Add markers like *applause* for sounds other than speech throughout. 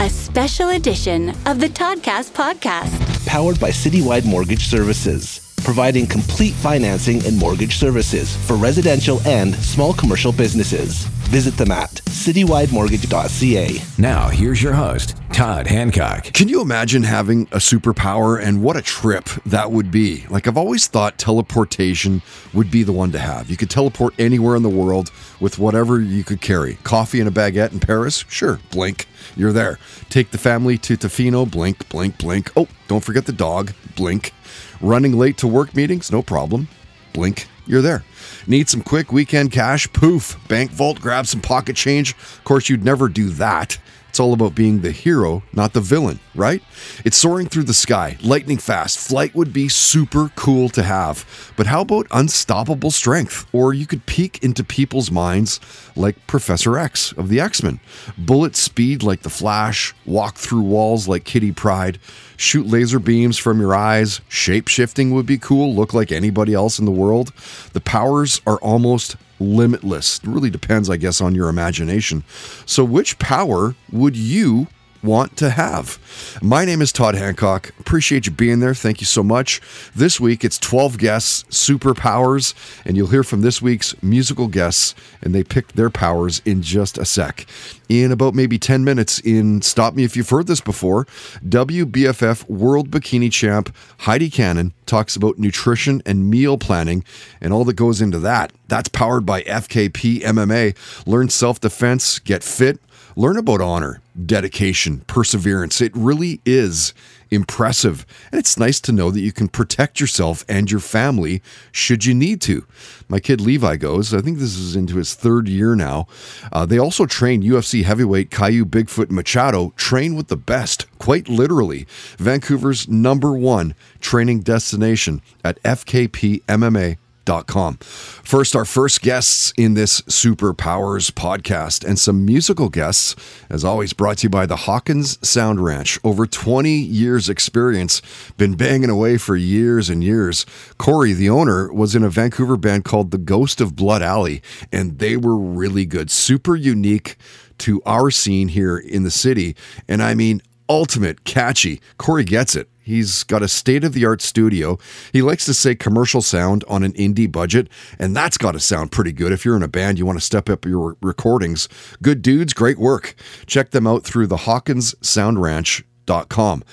a special edition of the Toddcast podcast. Powered by Citywide Mortgage Services, providing complete financing and mortgage services for residential and small commercial businesses. Visit them at citywidemortgage.ca. Now, here's your host, Todd Hancock. Can you imagine having a superpower and what a trip that would be? Like, I've always thought teleportation would be the one to have. You could teleport anywhere in the world with whatever you could carry. Coffee and a baguette in Paris? Sure, blink, you're there. Take the family to Tofino? Blink, blink, blink. Oh, don't forget the dog, blink. Running late to work meetings? No problem. Blink, you're there. Need some quick weekend cash? Poof. Bank vault, grab some pocket change. Of course, you'd never do that. It's all about being the hero, not the villain, right? It's soaring through the sky, lightning fast. Flight would be super cool to have. But how about unstoppable strength? Or you could peek into people's minds like Professor X of the X Men. Bullet speed like the Flash, walk through walls like Kitty Pryde, shoot laser beams from your eyes. Shape shifting would be cool, look like anybody else in the world. The powers are almost limitless. It really depends, I guess, on your imagination. So, which power would you want to have. My name is Todd Hancock. Appreciate you being there. Thank you so much. This week it's 12 guests, superpowers, and you'll hear from this week's musical guests, and they picked their powers in just a sec. In about maybe 10 minutes, in Stop Me If You've Heard This Before, WBFF World Bikini Champ Heidi Cannon talks about nutrition and meal planning and all that goes into that. That's powered by FKP MMA. Learn self defense, get fit, learn about honor, dedication, perseverance. It really is impressive. And it's nice to know that you can protect yourself and your family should you need to. My kid Levi goes, I think this is into his third year now. Uh, they also train UFC heavyweight Caio Bigfoot Machado, train with the best, quite literally. Vancouver's number one training destination at FKP MMA First, our first guests in this Superpowers podcast and some musical guests, as always, brought to you by the Hawkins Sound Ranch. Over 20 years' experience, been banging away for years and years. Corey, the owner, was in a Vancouver band called The Ghost of Blood Alley, and they were really good, super unique to our scene here in the city. And I mean, ultimate catchy. Corey gets it. He's got a state of the art studio. He likes to say commercial sound on an indie budget, and that's got to sound pretty good. If you're in a band, you want to step up your recordings. Good dudes, great work. Check them out through the Hawkins Sound Ranch HawkinsSoundRanch.com.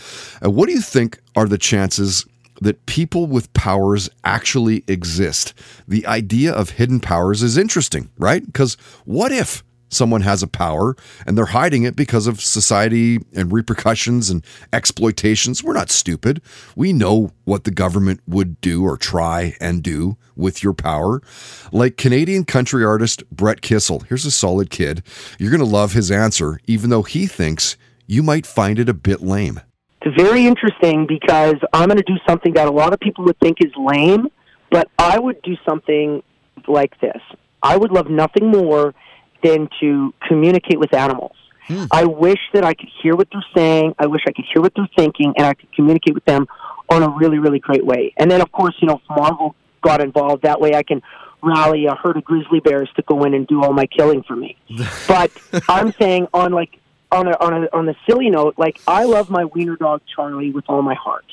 Uh, what do you think are the chances that people with powers actually exist? The idea of hidden powers is interesting, right? Because what if? Someone has a power and they're hiding it because of society and repercussions and exploitations. We're not stupid. We know what the government would do or try and do with your power. Like Canadian country artist Brett Kissel. Here's a solid kid. You're going to love his answer, even though he thinks you might find it a bit lame. It's very interesting because I'm going to do something that a lot of people would think is lame, but I would do something like this. I would love nothing more than to communicate with animals. Hmm. I wish that I could hear what they're saying. I wish I could hear what they're thinking, and I could communicate with them on a really, really great way. And then, of course, you know, if Marvel got involved. That way, I can rally a herd of grizzly bears to go in and do all my killing for me. *laughs* but I'm saying on like on a on a on a silly note, like I love my wiener dog Charlie with all my heart.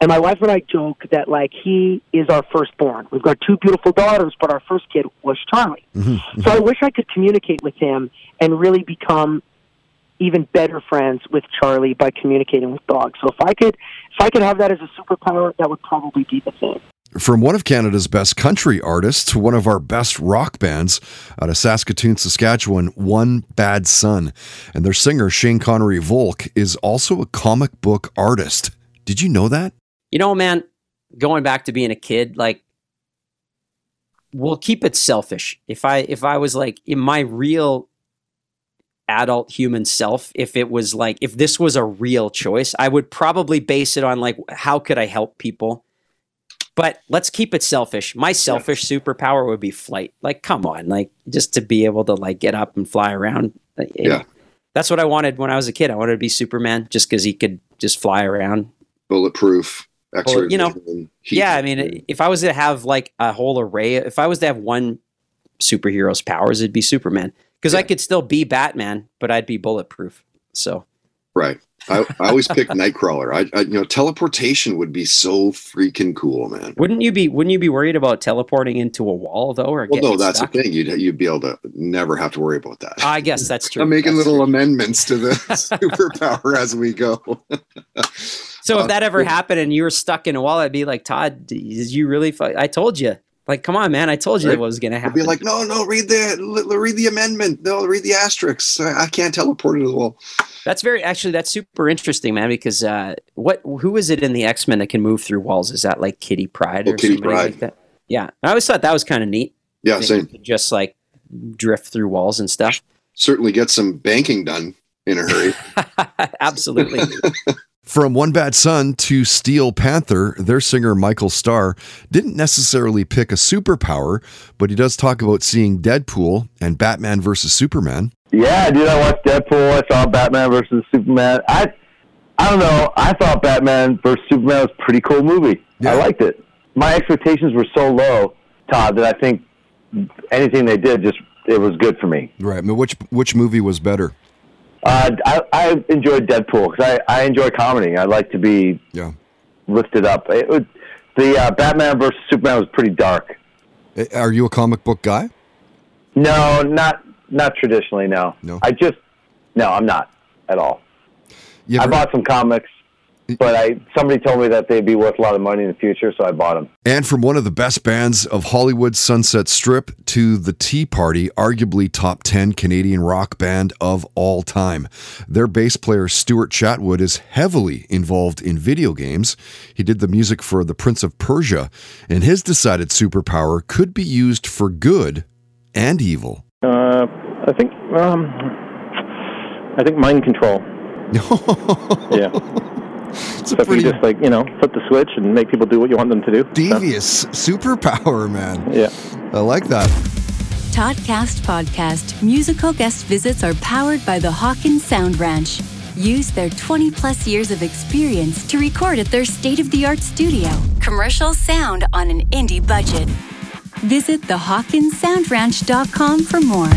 And my wife and I joke that like he is our firstborn. We've got two beautiful daughters, but our first kid was Charlie. Mm-hmm. So I wish I could communicate with him and really become even better friends with Charlie by communicating with dogs. So if I could if I could have that as a superpower, that would probably be the thing. From one of Canada's best country artists to one of our best rock bands out of Saskatoon, Saskatchewan, One Bad Son. And their singer, Shane Connery Volk, is also a comic book artist. Did you know that? You know, man, going back to being a kid, like we'll keep it selfish. If I if I was like in my real adult human self if it was like if this was a real choice i would probably base it on like how could i help people? But let's keep it selfish. My selfish superpower would be flight. Like come on like just to be able to like get up and fly around. Uh, Yeah. that's what i wanted when i was a kid. I wanted to be superman just because he could just fly around. Bulletproof. X-ray Well, you know, yeah i mean if i was to have like a whole array if i was to have one superhero's powers it'd be superman because i could still be batman but i'd be bulletproof so Right. I, I always pick *laughs* Nightcrawler. I, I, you know, teleportation would be so freaking cool, man. wouldn't you be wouldn't you be worried about teleporting into a wall though or Well, no, that's stuck? the thing. You'd you'd be able to never have to worry about that. i guess that's *laughs* true I'm making That's little true. amendments to the *laughs* superpower as we go. So if that ever happened and you were stuck in a wall i'd be like todd did you really fu- i told you like come on man i told you Right. that was gonna I'd happen be like, no, no, read the read the amendment. No, read the asterisks. I, can't teleport to the wall. that's very actually that's super interesting man because uh what who is it in the x-men that can move through walls is that like kitty Pryde Oh, or Kitty somebody Pryde. like that yeah i always thought that was kind of neat Yeah, same. just like drift through walls and stuff Certainly get some banking done in a hurry. *laughs* absolutely *laughs* From One Bad Son to Steel Panther, their singer Michael Starr didn't necessarily pick a superpower, but he does talk about seeing Deadpool and Batman versus Superman. Yeah, dude, I watched Deadpool. I saw Batman versus Superman. I, I don't know. I thought Batman versus Superman was a pretty cool movie. Yeah. I liked it. My expectations were so low, Todd, that I think anything they did just it was good for me. Right. I mean, which which movie was better? Uh, I, I enjoyed Deadpool because I, I enjoy comedy. I like to be Yeah. lifted up. It was, the uh, Batman versus Superman was pretty dark. Eh, Are you a comic book guy? No, not not traditionally. No, No? I just no, I'm not at all. You I bought some comics, but I somebody told me that they'd be worth a lot of money in the future, so I bought them. And from one of the best bands of Hollywood, Sunset Strip to the Tea Party, arguably top 10 Canadian rock band of all time. Their bass player Stuart Chatwood is heavily involved in video games. He did the music for The Prince of Persia, and his decided superpower could be used for good and evil. Uh, I think um, I think mind control. *laughs* yeah, It's a so if you just like you know flip the switch and make people do what you want them to do. devious superpower, man. Yeah. I like that. Toddcast Podcast musical guest visits are powered by the Hawkins Sound Ranch. Use their 20 plus years of experience to record at their state of the art studio. Commercial sound on an indie budget. Visit thehawkinssoundranch.com for more.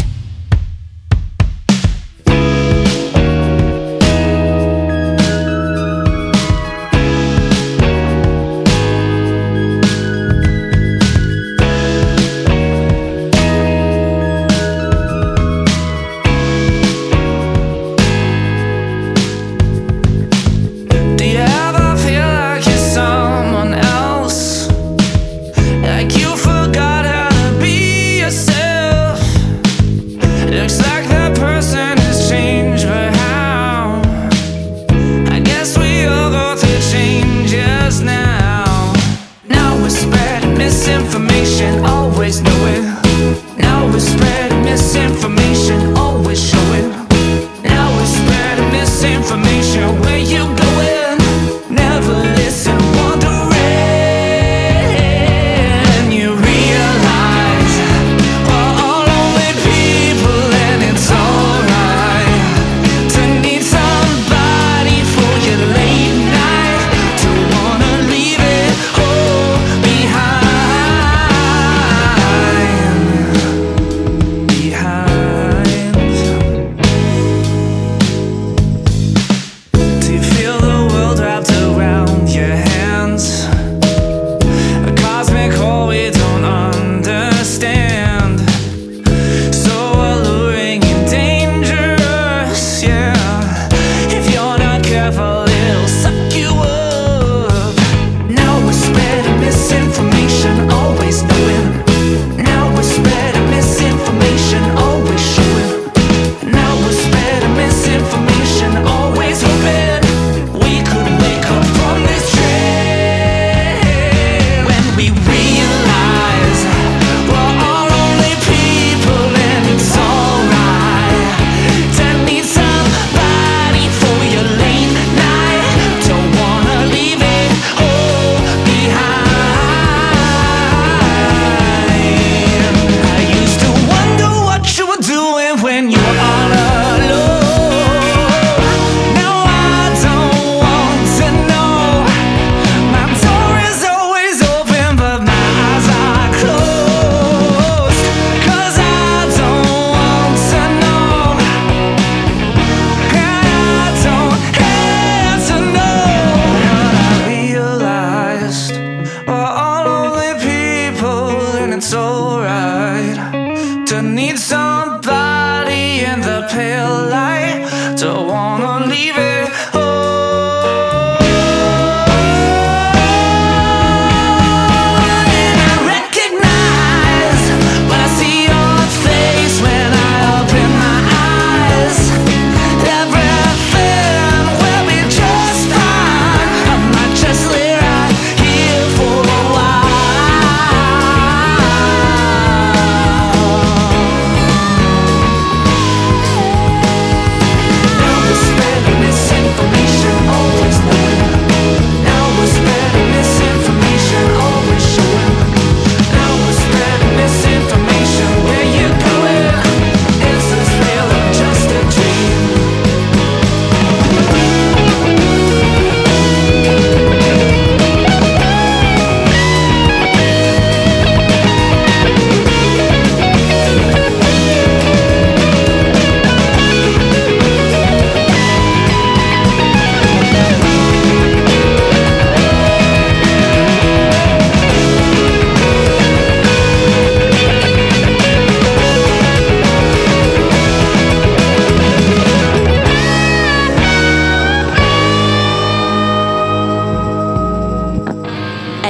Misinformation, always know it.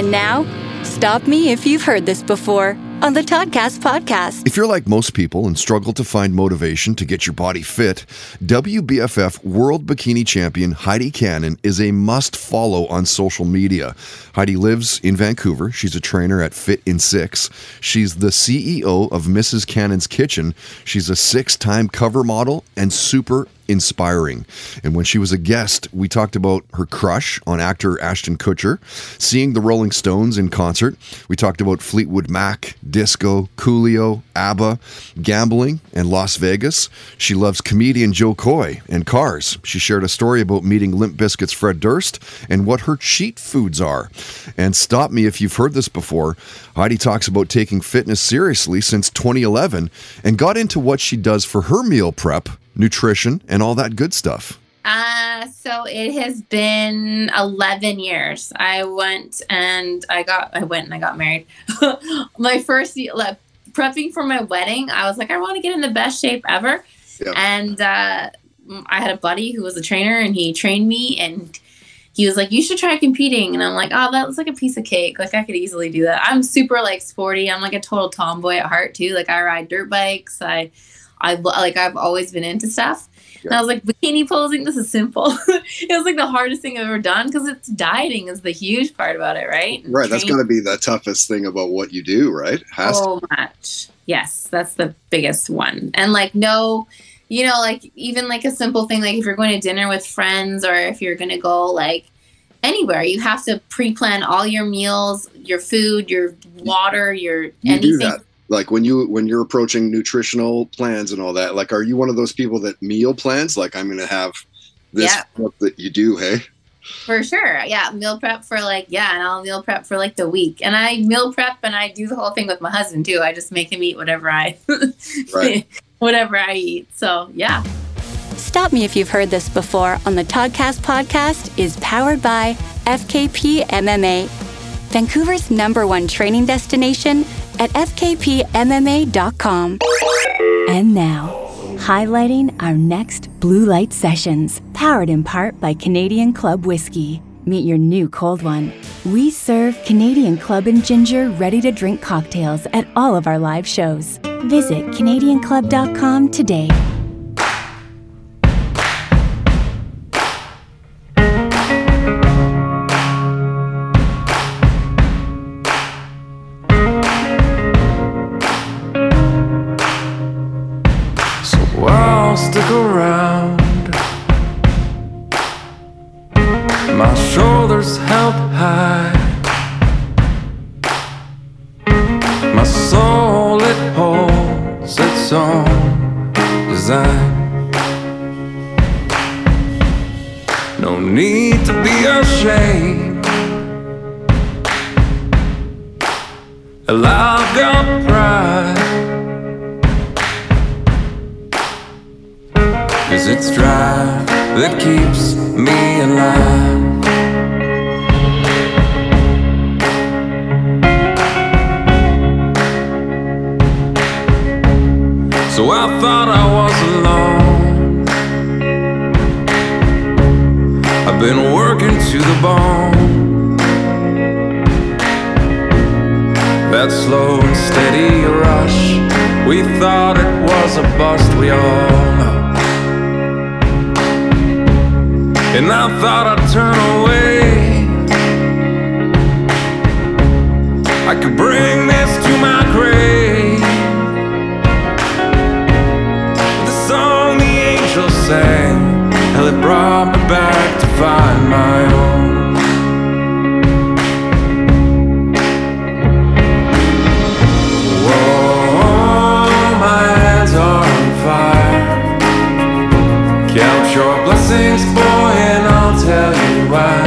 And now, stop me if you've heard this before on the Toddcast podcast. If you're like most people and struggle to find motivation to get your body fit, WBFF World Bikini Champion Heidi Cannon is a must follow on social media. Heidi lives in Vancouver. She's a trainer at Fit in Six. She's the CEO of Mrs. Cannon's Kitchen. She's a six time cover model and super inspiring. And when she was a guest, we talked about her crush on actor Ashton Kutcher, seeing the Rolling Stones in concert. We talked about Fleetwood Mac, disco, Coolio, ABBA, gambling, and Las Vegas. She loves comedian Jo Koy and cars. She shared a story about meeting Limp Bizkit's Fred Durst and what her cheat foods are. And stop me if you've heard this before. Heidi talks about taking fitness seriously since 2011 and got into what she does for her meal prep, nutrition, and all that good stuff. Uh, so it has been 11 years. I went and I got, I went and I got married. *laughs* my first, like, prepping for my wedding, I was like, I want to get in the best shape ever. Yeah. And, uh, I had a buddy who was a trainer and he trained me and he was like, you should try competing. And I'm like, oh, that looks like a piece of cake. Like I could easily do that. I'm super like sporty. I'm like a total tomboy at heart too. Like I ride dirt bikes. I, I like I've always been into stuff. And I was like, bikini posing, this is simple. *laughs* it was like the hardest thing I've ever done because it's dieting is the huge part about it, right? Right. That's Training- got to be the toughest thing about what you do, right? Has to. much. Yes, that's the biggest one. And like no, you know, like even like a simple thing like if you're going to dinner with friends or if you're going to go like anywhere, you have to pre-plan all your meals, your food, your water, your You anything. Do that. Like when you when you're approaching nutritional plans and all that. Like, are you one of those people that meal plans? Like, I'm going to have this Yeah. that you do. Hey, For sure. Yeah. Meal prep for like, yeah. And I'll meal prep for like the week. And I meal prep and I do the whole thing with my husband too. I just make him eat whatever I, *laughs* Right. whatever I eat. So yeah. Stop Me If You've Heard This Before on the Toddcast podcast is powered by FKP MMA, Vancouver's number one training destination at fkpmma.com. And now, highlighting our next Blue Light Sessions, powered in part by Canadian Club Whiskey. Meet your new cold one. We serve Canadian Club and Ginger ready to drink cocktails at all of our live shows. Visit CanadianClub.com today. That keeps me alive. So I thought I was alone. I've been working to the bone. That slow and steady rush. We thought it was a bust, we all know. And I thought I'd turn away. I could bring this to my grave. The song the angels sang, hell, it brought me back to find my own. Blessings, boy, and I'll tell you why.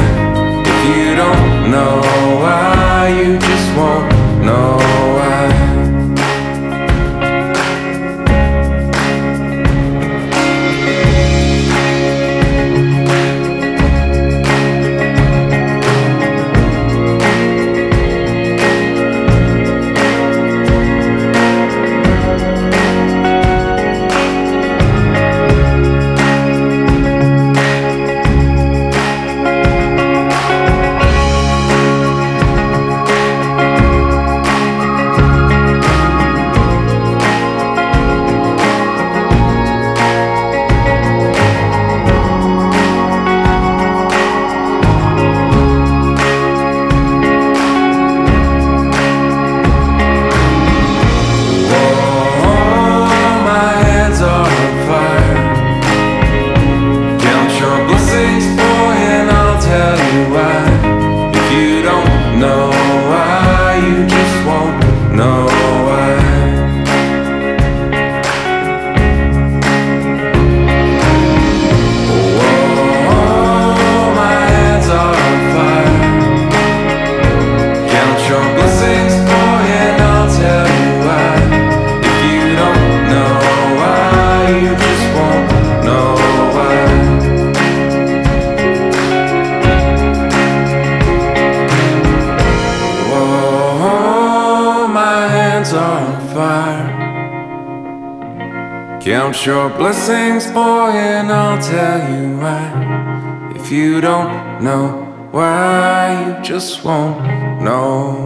Blessings, boy, and I'll tell you why. If you don't know why, you just won't know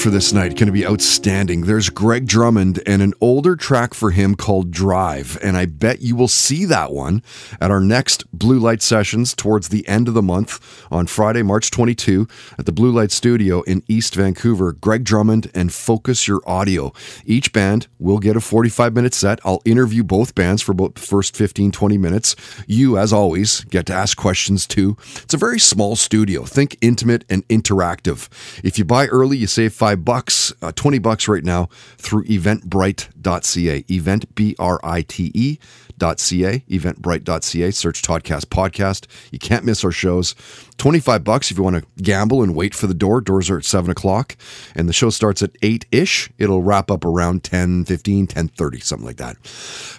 for this night. Going to be outstanding. There's Greg Drummond and an older track for him called Drive, and I bet you will see that one at our next Blue Light sessions towards the end of the month on Friday, March 22 at the Blue Light Studio in East Vancouver. Greg Drummond and Focus Your Audio. Each band will get a 45 minute set. I'll interview both bands for about the first 15, 20 minutes. You, as always, get to ask questions too. It's a very small studio. Think intimate and interactive. If you buy early, you save five bucks, uh, 20 bucks right now through eventbrite.ca. Event, B R I T E. Ca, eventbrite.ca, search Toddcast Podcast. You can't miss our shows. 25 bucks if you want to gamble and wait for the door. Doors are at 7 o'clock, and the show starts at 8-ish. It'll wrap up around 10, 15, 10, 30, something like that.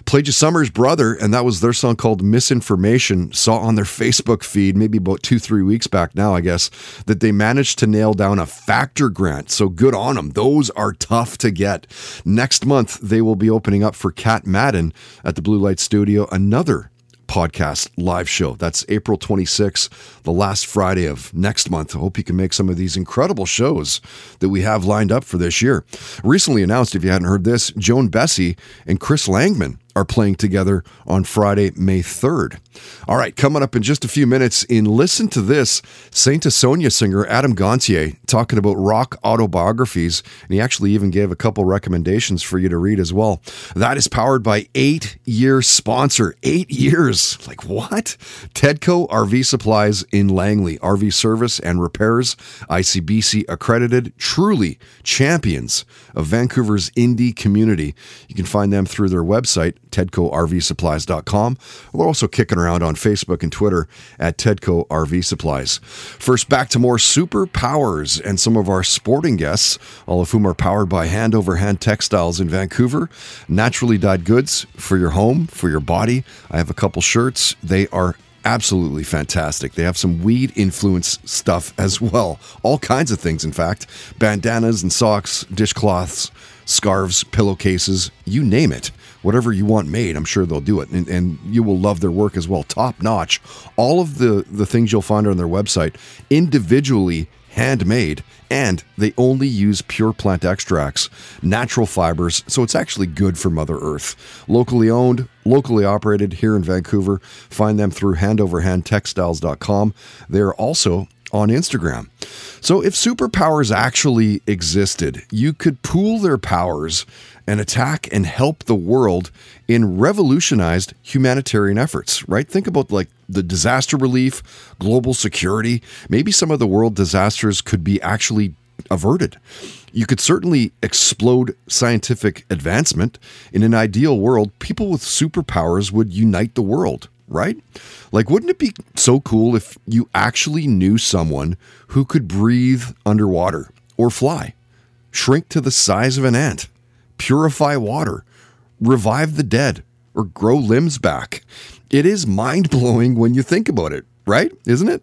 Played you Summer's Brother, and that was their song called Misinformation. Saw on their Facebook feed, maybe about two, three weeks back now, I guess, that they managed to nail down a factor grant. So good on them. Those are tough to get. Next month, they will be opening up for Cat Madden at the Blue Light Studio, another podcast live show. That's April 26th, the last Friday of next month. I hope you can make some of these incredible shows that we have lined up for this year. Recently announced, if you hadn't heard this, Joan Bessie and Chris Langman are playing together on Friday, May 3rd. All right, coming up in just a few minutes in Listen to This, Saint Asonia singer Adam Gontier talking about rock autobiographies, and he actually even gave a couple recommendations for you to read as well. That is powered by eight year sponsor. Eight years. Like what? Tedco RV Supplies in Langley. RV service and repairs, ICBC accredited, truly champions of Vancouver's indie community. You can find them through their website, tedcorvsupplies.com. We're also kicking around on Facebook and Twitter at Tedco RV Supplies. First, back to more superpowers and some of our sporting guests, all of whom are powered by Hand Over Hand Textiles in Vancouver. Naturally dyed goods for your home, for your body. I have a couple shirts. They are absolutely fantastic. They have some weed influence stuff as well. All kinds of things, in fact. Bandanas and socks, dishcloths, scarves, pillowcases, you name it. Whatever you want made, I'm sure they'll do it. And, and you will love their work as well. Top notch. All of the, the things you'll find on their website individually handmade and they only use pure plant extracts, natural fibers, so it's actually good for Mother Earth. Locally owned, locally operated here in Vancouver. Find them through handoverhandtextiles.com. They're also on Instagram. So if superpowers actually existed, you could pool their powers and attack and help the world in revolutionized humanitarian efforts, right? Think about like the disaster relief, global security. Maybe some of the world disasters could be actually averted. You could certainly explode scientific advancement. In an ideal world, people with superpowers would unite the world, right? Like, wouldn't it be so cool if you actually knew someone who could breathe underwater or fly, shrink to the size of an ant, purify water, revive the dead, or grow limbs back? It is mind blowing when you think about it, right? Isn't it?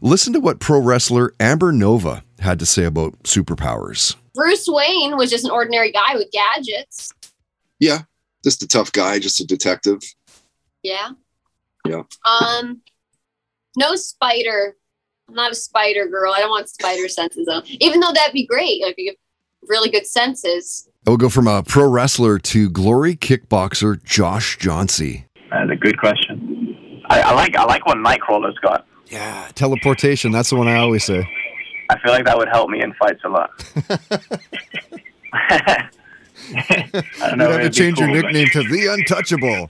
Listen to what pro wrestler Amber Nova had to say about superpowers. Bruce Wayne was just an ordinary guy with gadgets. Yeah, just a tough guy, just a detective. Yeah. Yeah. Um, no spider. I'm not a spider girl. I don't want spider senses though. Even though that'd be great. Like you have really good senses. I will go from a pro wrestler to glory kickboxer Josh Jauncey. That's a good question. I, I like I like what Nightcrawler's got. Yeah, teleportation. That's the one I always say. I feel like that would help me in fights a lot. *laughs* I don't know. You'd have to change your cool, but- nickname to the Untouchable.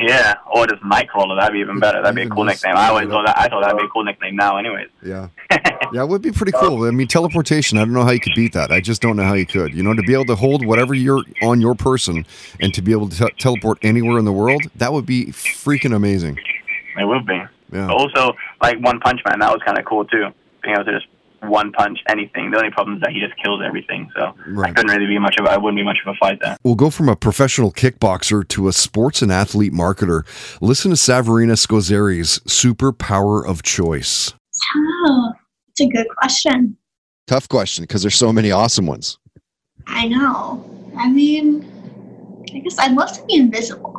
Yeah, or just Nightcrawler. That'd be even better. That'd be a cool nickname. I always thought that. I thought that'd be a cool nickname now, anyways. Yeah. *laughs* Yeah, it would be pretty cool. I mean, teleportation, I don't know how you could beat that. I just don't know how you could. You know, to be able to hold whatever you're on your person and to be able to te- teleport anywhere in the world, that would be freaking amazing. It would be. Yeah. But also, like One Punch Man, that was kind of cool too. Being able to just one punch anything. The only problem is that he just kills everything. So I couldn't really be much of. I wouldn't be much of a fight there. We'll go from a professional kickboxer to a sports and athlete marketer. Listen to Saverina Scozzari's superpower of choice. Oh, it's a good question. Tough question because there's so many awesome ones. I know. I mean, I guess I'd love to be invisible.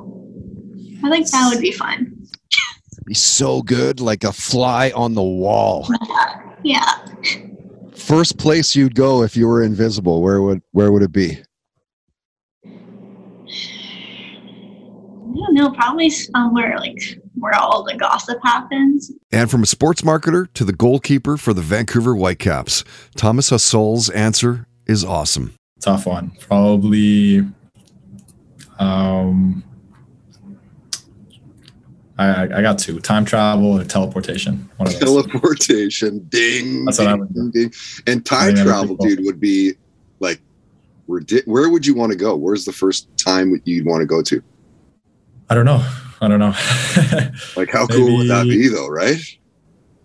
I think that would be fun. Be so good, like a fly on the wall. *laughs* Yeah. First place you'd go if you were invisible, where would where would it be? I don't know. Probably somewhere like where all the gossip happens. And from a sports marketer to the goalkeeper for the Vancouver Whitecaps, Thomas Hasal's answer is awesome. Tough one. Probably. Um, I, I got two: time travel or teleportation. Teleportation, ding, That's what I ding, would ding, ding. And time think that'd be travel, dude, would be like, where would you want to go? Where's the first time you'd want to go to? I don't know. I don't know. *laughs* Like, how cool would that be, though? Right?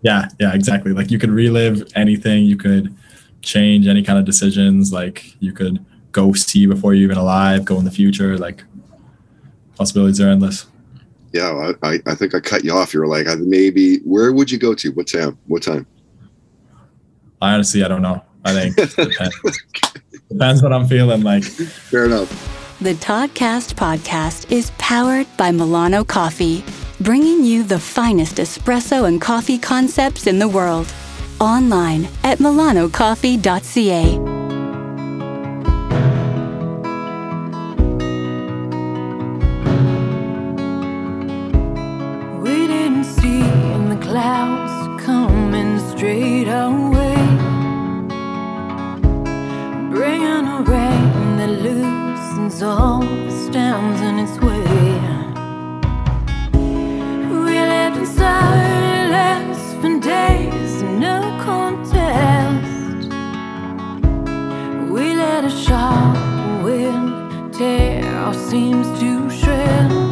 Yeah, yeah, exactly. Like you could relive anything. You could change any kind of decisions. Like you could go see before you're even alive. Go in the future. Like possibilities are endless. Yeah, I, I, I think I cut you off. You were like, maybe. Where would you go to? What time? What time? I honestly, I don't know. I think *laughs* depends. depends what I'm feeling like. Fair enough. The Toddcast podcast is powered by Milano Coffee, bringing you the finest espresso and coffee concepts in the world. Online at milanocoffee.ca. loosens all the stems in its way. We lived in silence for days, no contest. We let a sharp wind tear our seams to shreds.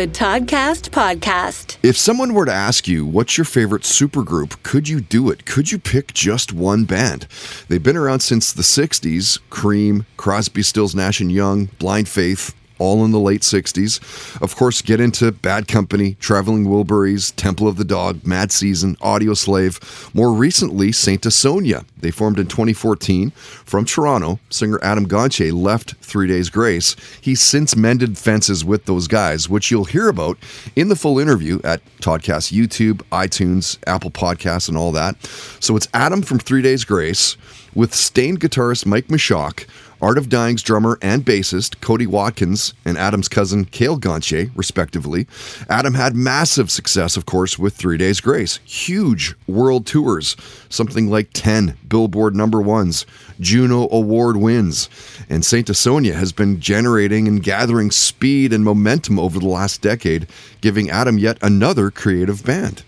The Toddcast podcast. If someone were to ask you, what's your favorite supergroup, could you do it? Could you pick just one band? They've been around since the 60s Cream, Crosby, Stills, Nash and Young, Blind Faith, all in the late 60s. Of course, get into Bad Company, Traveling Wilburys, Temple of the Dog, Mad Season, Audioslave. More recently, Saint Asonia. They formed in 2014 from Toronto. Singer Adam Gontier left Three Days Grace. He's since mended fences with those guys, which you'll hear about in the full interview at Toddcast YouTube, iTunes, Apple Podcasts, and all that. So it's Adam from Three Days Grace with Staind guitarist Mike Mushok, Art of Dying's drummer and bassist Cody Watkins and Adam's cousin Cale Gontier, respectively. Adam had massive success, of course, with Three Days Grace. Huge world tours, something like 10 Billboard number ones, Juno Award wins. And Saint Asonia has been generating and gathering speed and momentum over the last decade, giving Adam yet another creative band.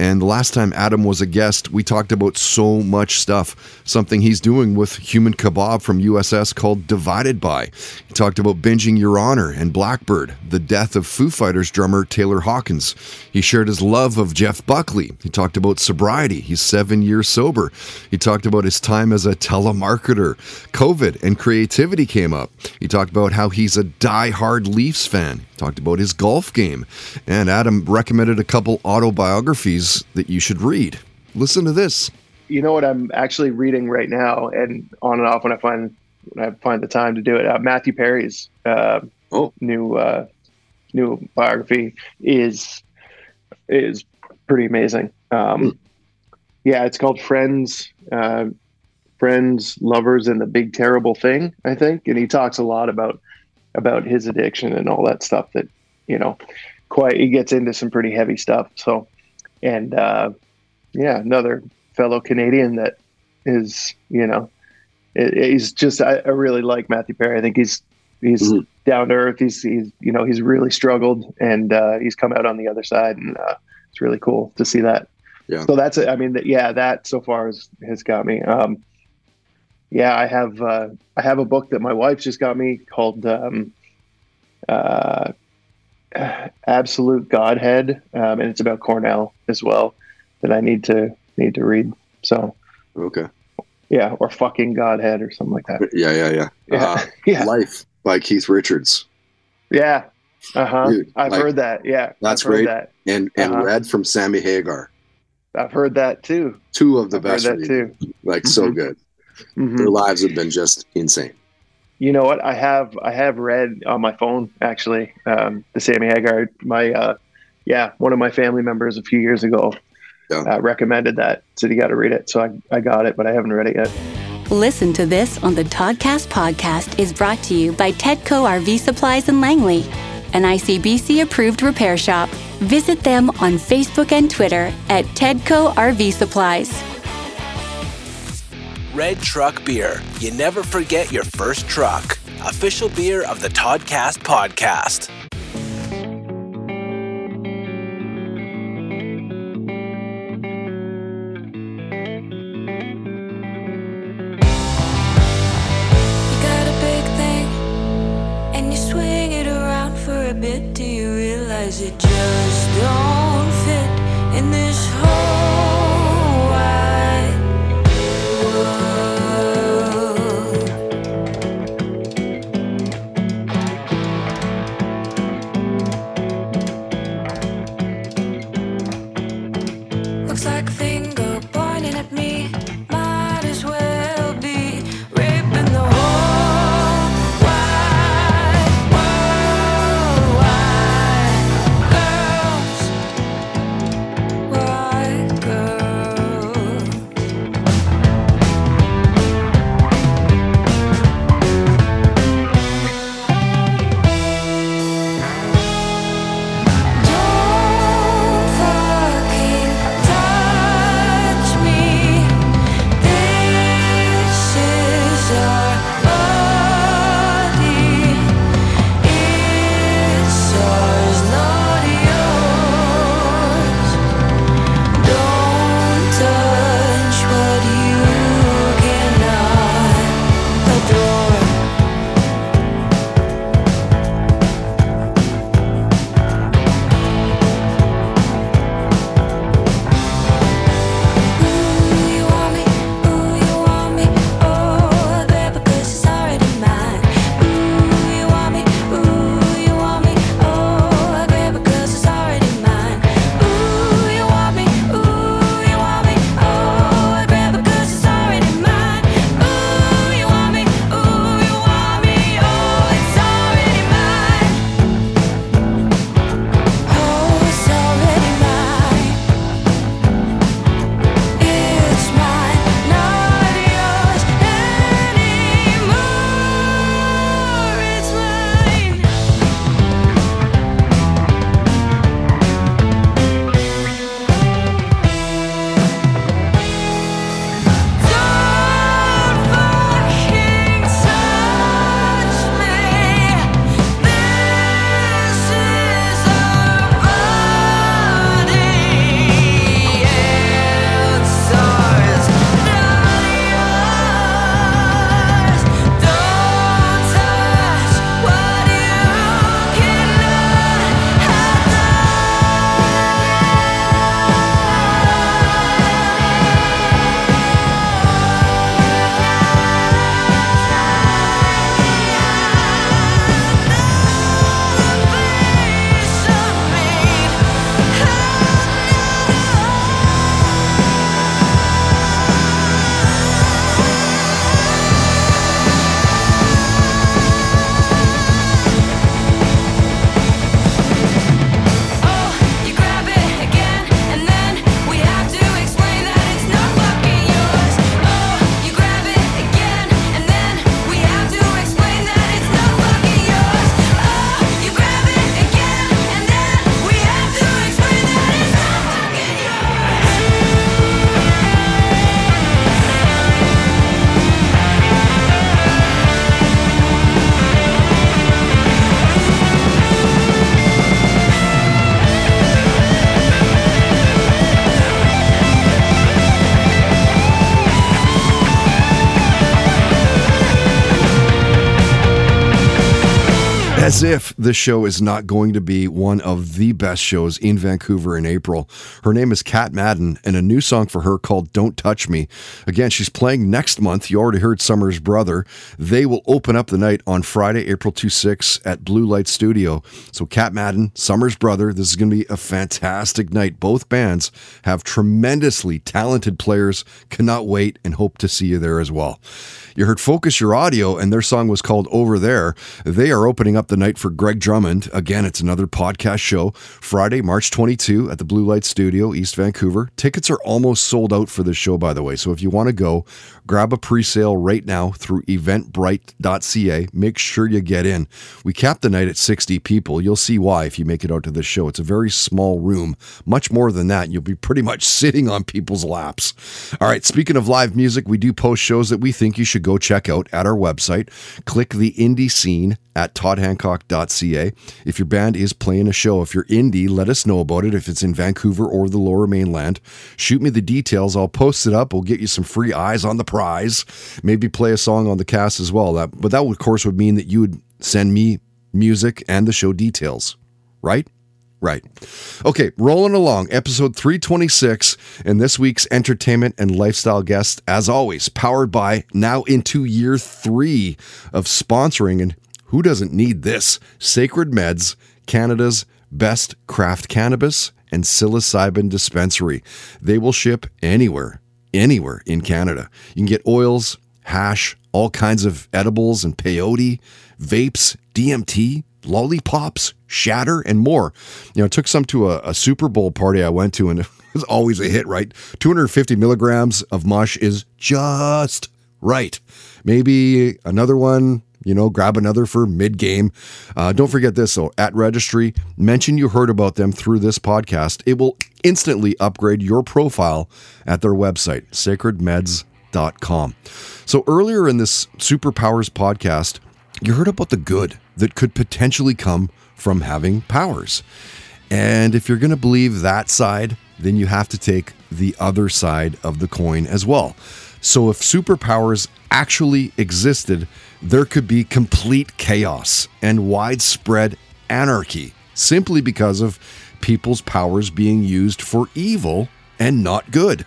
And the last time Adam was a guest, we talked about so much stuff, something he's doing with Human Kebab from USS called Divided By. He talked about binging Your Honor and Blackbird, the death of Foo Fighters drummer Taylor Hawkins. He shared his love of Jeff Buckley. He talked about sobriety. He's seven years sober. He talked about his time as a telemarketer. COVID and creativity came up. He talked about how he's a die-hard Leafs fan. He talked about his golf game. And Adam recommended a couple autobiographies that you should read. Listen to this. You know what I'm actually reading right now, and on and off when I find when I find the time to do it. Uh, Matthew Perry's uh, new uh, new biography is is pretty amazing. Um, yeah, it's called Friends, uh, Friends, Lovers, and the Big Terrible Thing. I think, and he talks a lot about about his addiction and all that stuff. That you know, quite he gets into some pretty heavy stuff. So, and uh, yeah, another fellow Canadian that is you know he's just I, I really like Matthew Perry. I think he's he's down to earth. He's he's you know he's really struggled and uh, he's come out on the other side, and uh, it's really cool to see that. Yeah. So that's it. I mean, that yeah, that so far has has got me. Um, yeah, I have uh, I have a book that my wife just got me called um, uh, Absolute Godhead, um, and it's about Cornell as well that I need to need to read. So Okay. Yeah, or fucking Godhead or something like that. Yeah, yeah, yeah. Yeah. Uh, *laughs* Life by Keith Richards. Yeah. Uh huh. I've like, heard that. Yeah. That's heard great. That. And and Uh-huh. Red from Sammy Hagar. I've heard that too. Two of the I've heard best. that reading. too. Like so Mhm. good. Mhm. Their lives have been just insane. You know what? I have I have read on my phone actually um, the Sammy Hagar. My uh, yeah, one of my family members a few years ago uh, recommended that. Said you got to read it. So I, I got it, but I haven't read it yet. Listen to this on the Toddcast podcast is brought to you by Tedco RV Supplies in Langley, an ICBC approved repair shop. Visit them on Facebook and Twitter at Tedco RV Supplies. Red Truck Beer. You never forget your first truck. Official beer of the Toddcast podcast. Realize it just don't fit in this whole as if this show is not going to be one of the best shows in Vancouver in April. Her name is Kat Madden, and a new song for her called Don't Touch Me. Again, she's playing next month. You already heard Summer's Brother. They will open up the night on Friday, April 26 at Blue Light Studio. So, Kat Madden, Summer's Brother, this is going to be a fantastic night. Both bands have tremendously talented players. Cannot wait and hope to see you there as well. You heard Focus Your Audio, and their song was called Over There. They are opening up the night for Greg Drummond. Again, it's another podcast show. Friday, March 22 at the Blue Light Studio, East Vancouver. Tickets are almost sold out for this show, by the way. So if you want to go, grab a pre sale right now through eventbrite.ca. Make sure you get in. We capped the night at 60 people. You'll see why if you make it out to this show. It's a very small room. Much more than that, you'll be pretty much *laughs* sitting on people's laps. All right, speaking of live music, we do post shows that we think you should go check out at our website. Click the indie scene at toddhancock.ca. If your band is playing a show, if you're indie, let us know about it. If it's in Vancouver or the lower mainland, shoot me the details. I'll post it up. We'll get you some free eyes on the prize. Maybe play a song on the cast as well. That, but that, of course, would mean that you would send me music and the show details, right? Right. Okay, rolling along, episode 326, and this week's entertainment and lifestyle guest, as always, powered by now into year three of sponsoring. And who doesn't need this? Sacred Meds, Canada's best craft cannabis and psilocybin dispensary. They will ship anywhere, anywhere in Canada. You can get oils, hash, all kinds of edibles and peyote, vapes, DMT, lollipops, shatter, and more. You know, I took some to a, a, Super Bowl party I went to, and *laughs* it was always a hit, right? 250 milligrams of mush is just right. Maybe another one, you know, grab another for mid game. Uh, don't forget this, though, at registry, mention you heard about them through this podcast. It will instantly upgrade your profile at their website, sacredmeds.com. So earlier in this Superpowers podcast, you heard about the good that could potentially come from having powers. And if you're going to believe that side, then you have to take the other side of the coin as well. So if superpowers actually existed, there could be complete chaos and widespread anarchy simply because of people's powers being used for evil and not good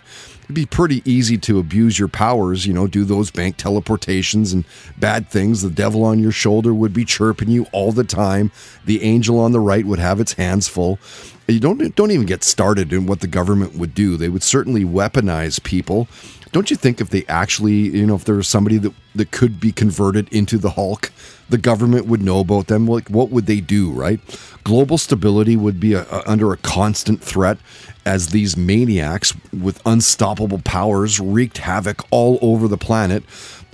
it'd be pretty easy to abuse your powers, you know, do those bank teleportations and bad things. The devil on your shoulder would be chirping you all the time. The angel on the right would have its hands full. You don't don't even get started in what the government would do. They would certainly weaponize people. Don't you think if they actually, you know, if there was somebody that, that could be converted into the Hulk, the government would know about them? Like, what would they do, right? Global stability would be a, a, under a constant threat as these maniacs with unstoppable powers wreaked havoc all over the planet.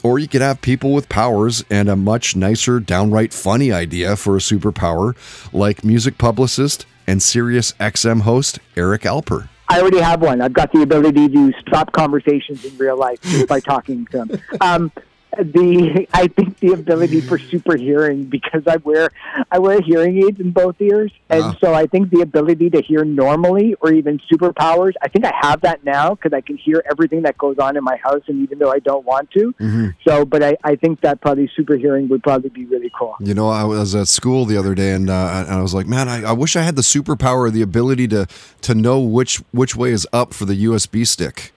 Or you could have people with powers and a much nicer, downright funny idea for a superpower, like music publicist and Sirius XM host Eric Alper. I already have one. I've got the ability to stop conversations in real life by talking to them. *laughs* Um, the *laughs* I think the ability for super hearing because I wear I wear hearing aids in both ears, and uh-huh. so I think the ability to hear normally or even superpowers. I think I have that now because I can hear everything that goes on in my house, and even though I don't want to. Mm-hmm. So, but I, I think that probably super hearing would probably be really cool. You know, I was at school the other day, and uh, and I was like, man, I, I wish I had the superpower, the ability to to know which which way is up for the USB stick.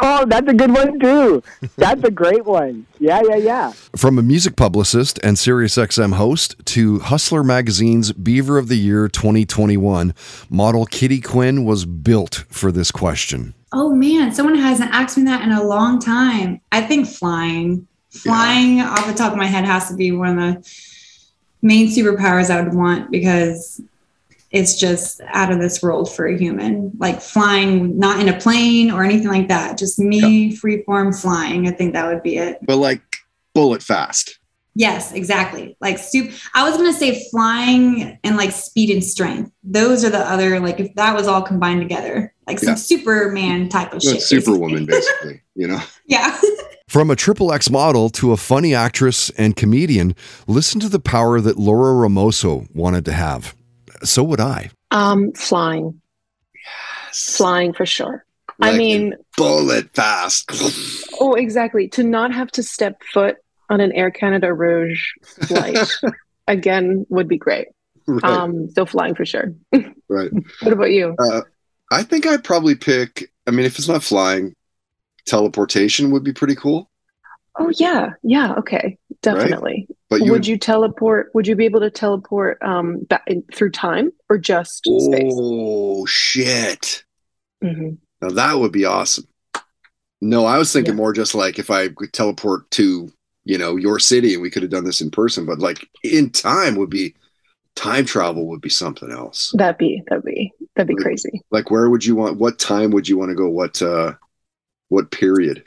Oh, that's a good one too. That's a great one. Yeah, yeah, yeah. From a music publicist and SiriusXM host to Hustler Magazine's Beaver of the Year 2021, model Kitty Quinn was built for this question. Oh man, someone hasn't asked me that in a long time. I think flying. Flying yeah. off the top of my head has to be one of the main superpowers I would want because it's just out of this world for a human. Like flying not in a plane or anything like that. Just me yep. free form flying. I think that would be it. But like bullet fast. Yes exactly. Like soup i was going to say flying and like speed and strength. Those are the other like if that was all combined together. Like some yeah. superman type of shit superwoman basically you know? *laughs* Yeah. *laughs* From a triple X model to a funny actress and comedian, listen to the power that Laura Ramoso wanted to have so would I. Um, flying. Yes. Flying for sure. Like I mean, bullet fast. oh, exactly. To not have to step foot on an Air Canada Rouge flight *laughs* again would be great. Right. Um, so flying for sure. *laughs* right. What about you? Uh, I think I'd probably pick. I mean, if it's not flying, teleportation would be pretty cool. Oh yeah, yeah, okay, definitely. But you would would- you teleport? Would you be able to teleport um back in, through time or just space? Oh shit! Mhm. Now that would be awesome. No, I was thinking more just like if I could teleport to you know your city and we could have done this in person, but like in time would be time travel would be something else. That'd be that'd be that'd be crazy. Like where would you want? What time would you want to go? What uh, what period?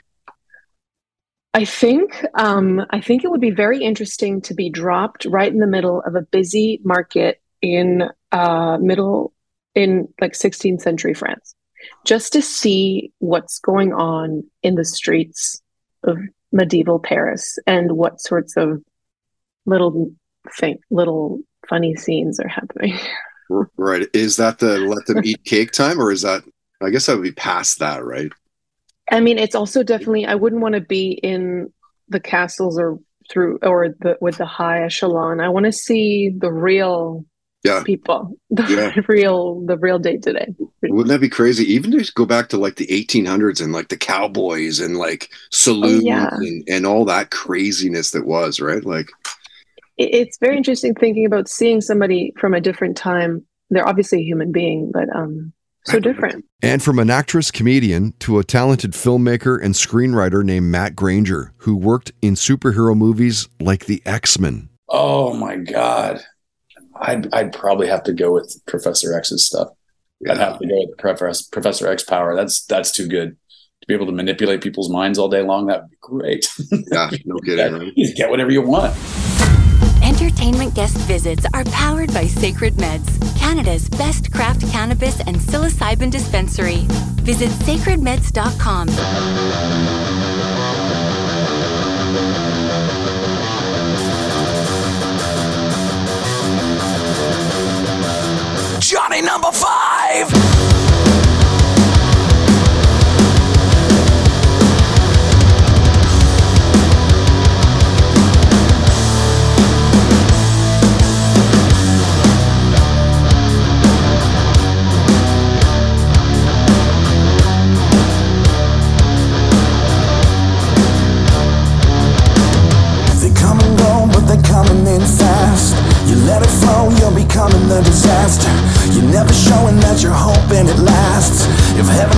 I think um, I think it would be very interesting to be dropped right in the middle of a busy market in uh, middle in like 16th century France, just to see what's going on in the streets of medieval Paris and what sorts of little thing, little funny scenes are happening. Right? Is that the let them eat *laughs* cake time, or is that? I guess that would be past that, right? I mean, it's also definitely I wouldn't want to be in the castles or through or the with the high echelon. I want to see the real Yeah. people, the Yeah. *laughs* real the real day to day. Wouldn't that be crazy? Even to go back to like the 1800s and like the cowboys and like saloons Oh, yeah. and, and all that craziness that was, right? Like, It's very interesting thinking about seeing somebody from a different time. They're obviously a human being, but um, so different. And from an actress comedian to a talented filmmaker and screenwriter named Matt Granger, who worked in superhero movies like The X Men. Oh my god, I'd I'd probably have to go with Professor X's stuff. I'd have to go with Professor Professor X power. That's that's too good to be able to manipulate people's minds all day long. That would be great. yeah, no *laughs* kidding. Right? You get whatever you want. Entertainment guest visits are powered by Sacred Meds, Canada's best craft cannabis and psilocybin dispensary. Visit sacredmeds.com. Johnny number five. Lasts. If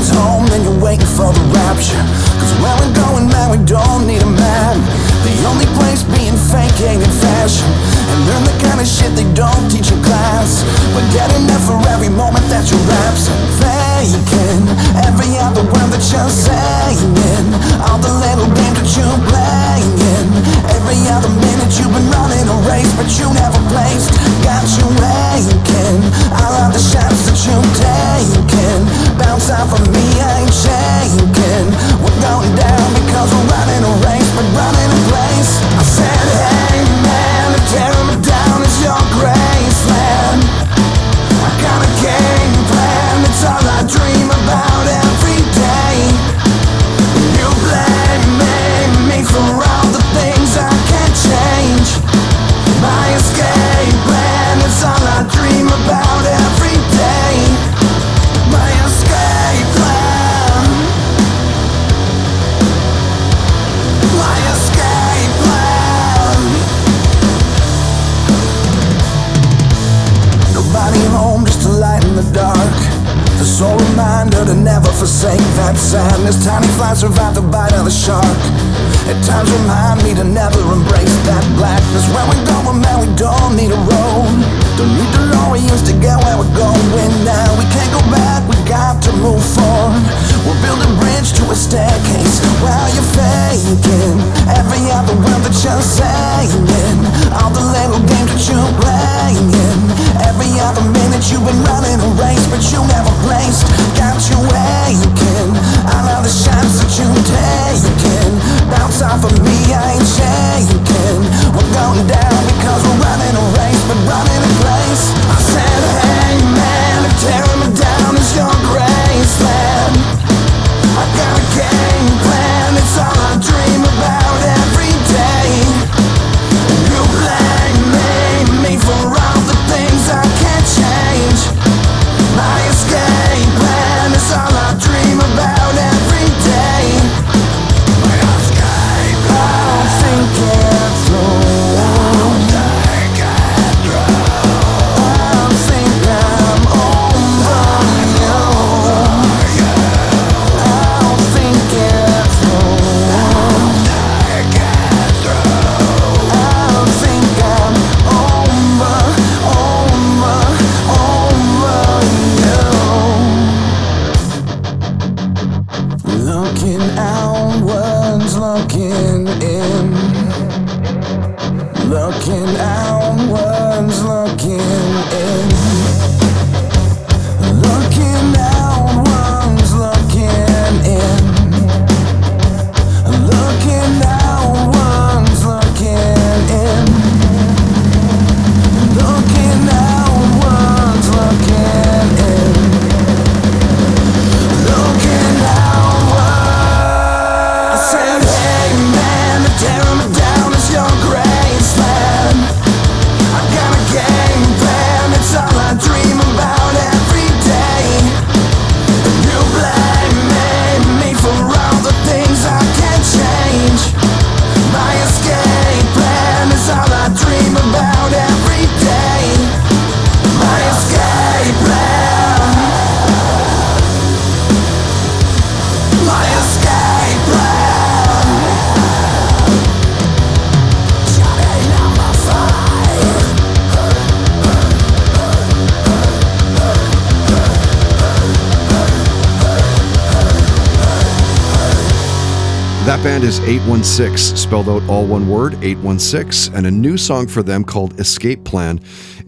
816, spelled out all one word, 816, and a new song for them called Escape Plan.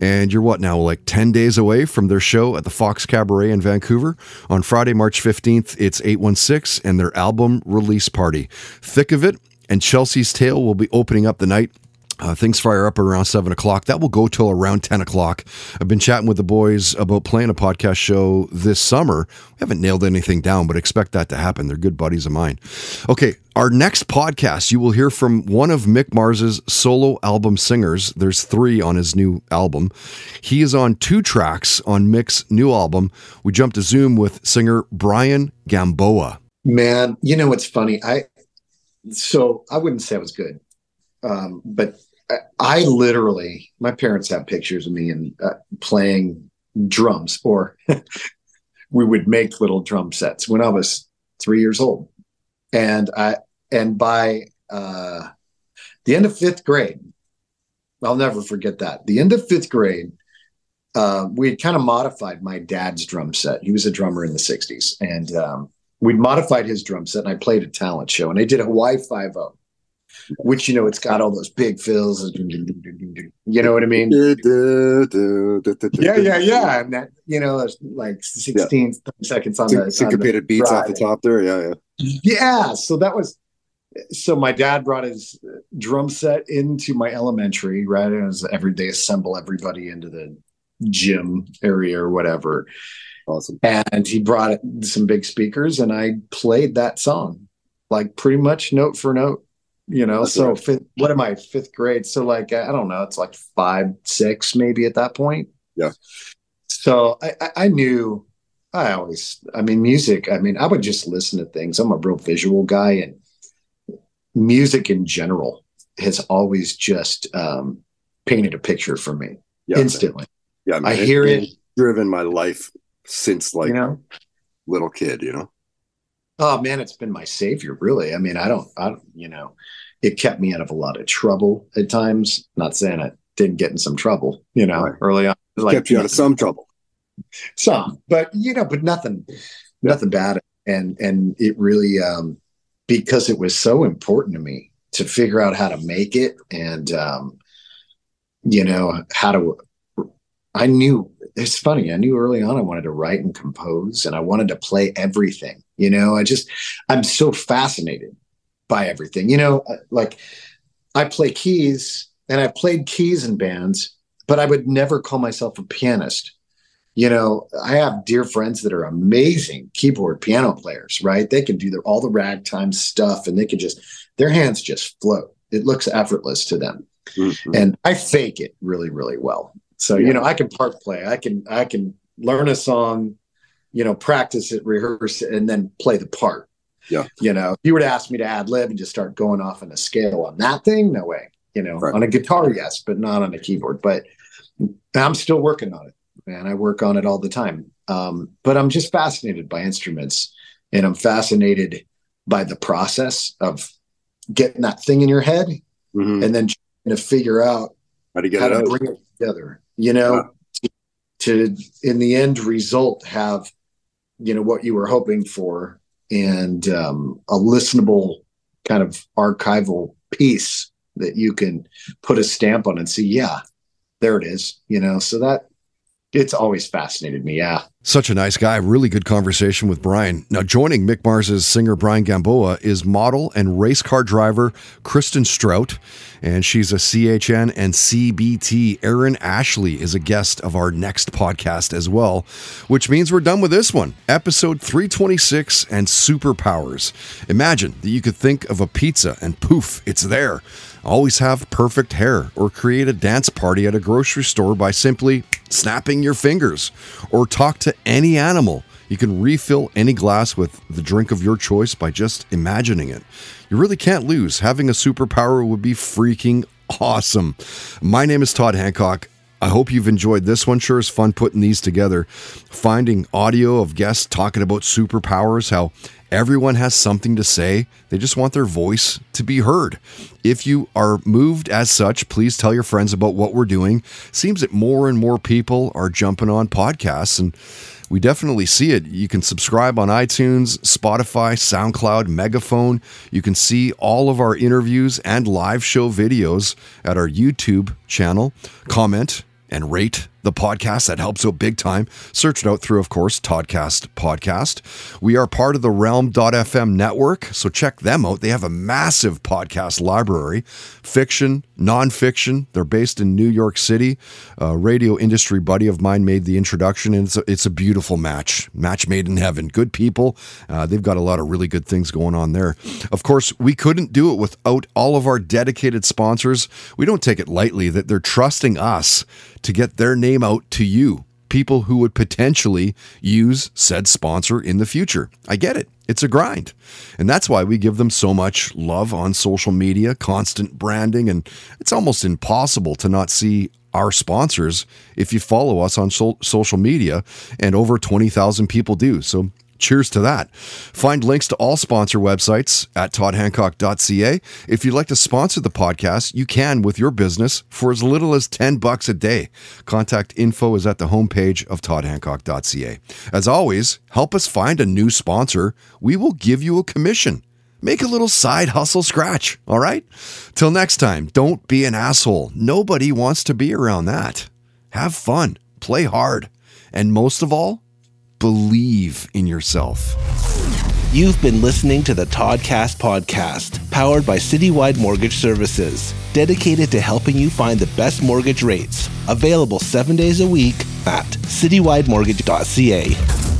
And you're what now, like 10 days away from their show at the Fox Cabaret in Vancouver? On Friday, March 15th, it's 816 and their album release party. Thick of It and Chelsea's Tale will be opening up the night. Uh, things fire up around 7 o'clock. That will go till around 10 o'clock. I've been chatting with the boys about playing a podcast show this summer. We haven't nailed anything down, but expect that to happen. They're good buddies of mine. Okay, our next podcast, you will hear from one of Mick Mars's solo album singers. There's three on his new album. He is on two tracks on Mick's new album. We jump to Zoom with singer Brian Gamboa. Man, you know what's funny? I so I wouldn't say I was good, um, but I, literally my parents have pictures of me and uh, playing drums, or *laughs* we would make little drum sets when I was three years old, and I and by uh, the end of fifth grade, I'll never forget that. The end of fifth grade, uh, we had kind of modified my dad's drum set. He was a drummer in the '60s, and um, we'd modified his drum set. And I played a talent show, and I did a Hawaii Five O, which you know it's got all those big fills. You know what I mean? *laughs* Yeah, yeah, yeah. And that you know, it's like 16 seconds on the on the syncopated beats off the top there. Yeah, yeah. Yeah, so that was so my dad brought his drum set into my elementary, right? It was every day assemble everybody into the gym area or whatever. Awesome. And he brought some big speakers and I played that song like pretty much note for note, you know. That's so right. fifth, what am I, fifth grade? So like I don't know, it's like five, six maybe at that point. Yeah. So I, I, I knew I always, I mean, music, I mean, I would just listen to things. I'm a real visual guy and music in general has always just um, painted a picture for me Yeah, instantly. Yeah, man, I hear it. driven my life since like You know? little kid. You know. Oh man, it's been my savior, really. I mean, I don't, I don't, you know, it kept me out of a lot of trouble at times. Not saying I didn't get in some trouble, you know, early on. Kept you out of some trouble. some but you know but nothing nothing bad and and it really um because it was so important to me to figure out how to make it and um you know how to i knew it's funny i knew early on i wanted to write and compose and i wanted to play everything you know i just i'm so fascinated by everything you know uh, like i play keys and I've played keys in bands but i would never call myself a pianist you know, I have dear friends that are amazing keyboard piano players, right? They can do their, all the ragtime stuff and they can just, their hands just float. It looks effortless to them. And I fake it really, really well. So, you know, I can part play, I can, I can learn a song, you know, practice it, rehearse it, and then play the part. Yeah. You know, if you were to ask me to ad lib and just start going off on a scale on that thing, no way. You know, on a guitar, yes, but not on a keyboard. But I'm still working on it, man. I work on it all the time. Um, but I'm just fascinated by instruments and I'm fascinated by the process of getting that thing in your head and then trying to figure out Mm-hmm. how to get it out. bring it together, you know, to, to in the end result have, you know, what you were hoping for and um, a listenable kind of archival piece that you can put a stamp on and see, yeah, there it is, you know, so that it's always fascinated me. Yeah. Such a nice guy. Really good conversation with Brian. Now, joining Mick Mars's singer Brian Gamboa is model and race car driver Kristen Strout, and she's a CHN and CBT. Erin Ashley is a guest of our next podcast as well, which means we're done with this one. Episode 326 and superpowers. Imagine that you could think of a pizza and poof, it's there. Always have perfect hair or create a dance party at a grocery store by simply snapping your fingers or talk to any animal. You can refill any glass with the drink of your choice by just imagining it. You really can't lose. Having a superpower would be freaking awesome. My name is Todd Hancock. I hope you've enjoyed this one. Sure is fun putting these together. Finding audio of guests talking about superpowers, how Everyone has something to say. They just want their voice to be heard. If you are moved as such, please tell your friends about what we're doing. Seems that more and more people are jumping on podcasts and we definitely see it. You can subscribe on iTunes, Spotify, SoundCloud, Megaphone. You can see all of our interviews and live show videos at our YouTube channel. Comment and rate the podcast. That helps out big time. Search it out through, of course, Toddcast Podcast. We are part of the Realm.fm network, so check them out. They have a massive podcast library, fiction, nonfiction. They're based in New York City. A radio industry buddy of mine made the introduction, and it's a, it's a beautiful match. Match made in heaven. Good people. Uh, they've got a lot of really good things going on there. Of course, we couldn't do it without all of our dedicated sponsors. We don't take it lightly that they're trusting us to get their name out to you, people who would potentially use said sponsor in the future. I get it. It's a grind. And that's why we give them so much love on social media, constant branding, and it's almost impossible to not see our sponsors if you follow us on so- social media, and over 20,000 people do. So cheers to that. Find links to all sponsor websites at toddhancock.ca. If you'd like to sponsor the podcast, you can with your business for as little as 10 bucks a day. Contact info is at the homepage of toddhancock.ca. As always, help us find a new sponsor. We will give you a commission. Make a little side hustle scratch, all right? Till next time, don't be an asshole. Nobody wants to be around that. Have fun, play hard, and most of all, believe in yourself. You've been listening to the Toddcast podcast, powered by Citywide Mortgage Services, dedicated to helping you find the best mortgage rates. Available seven days a week at citywidemortgage.ca.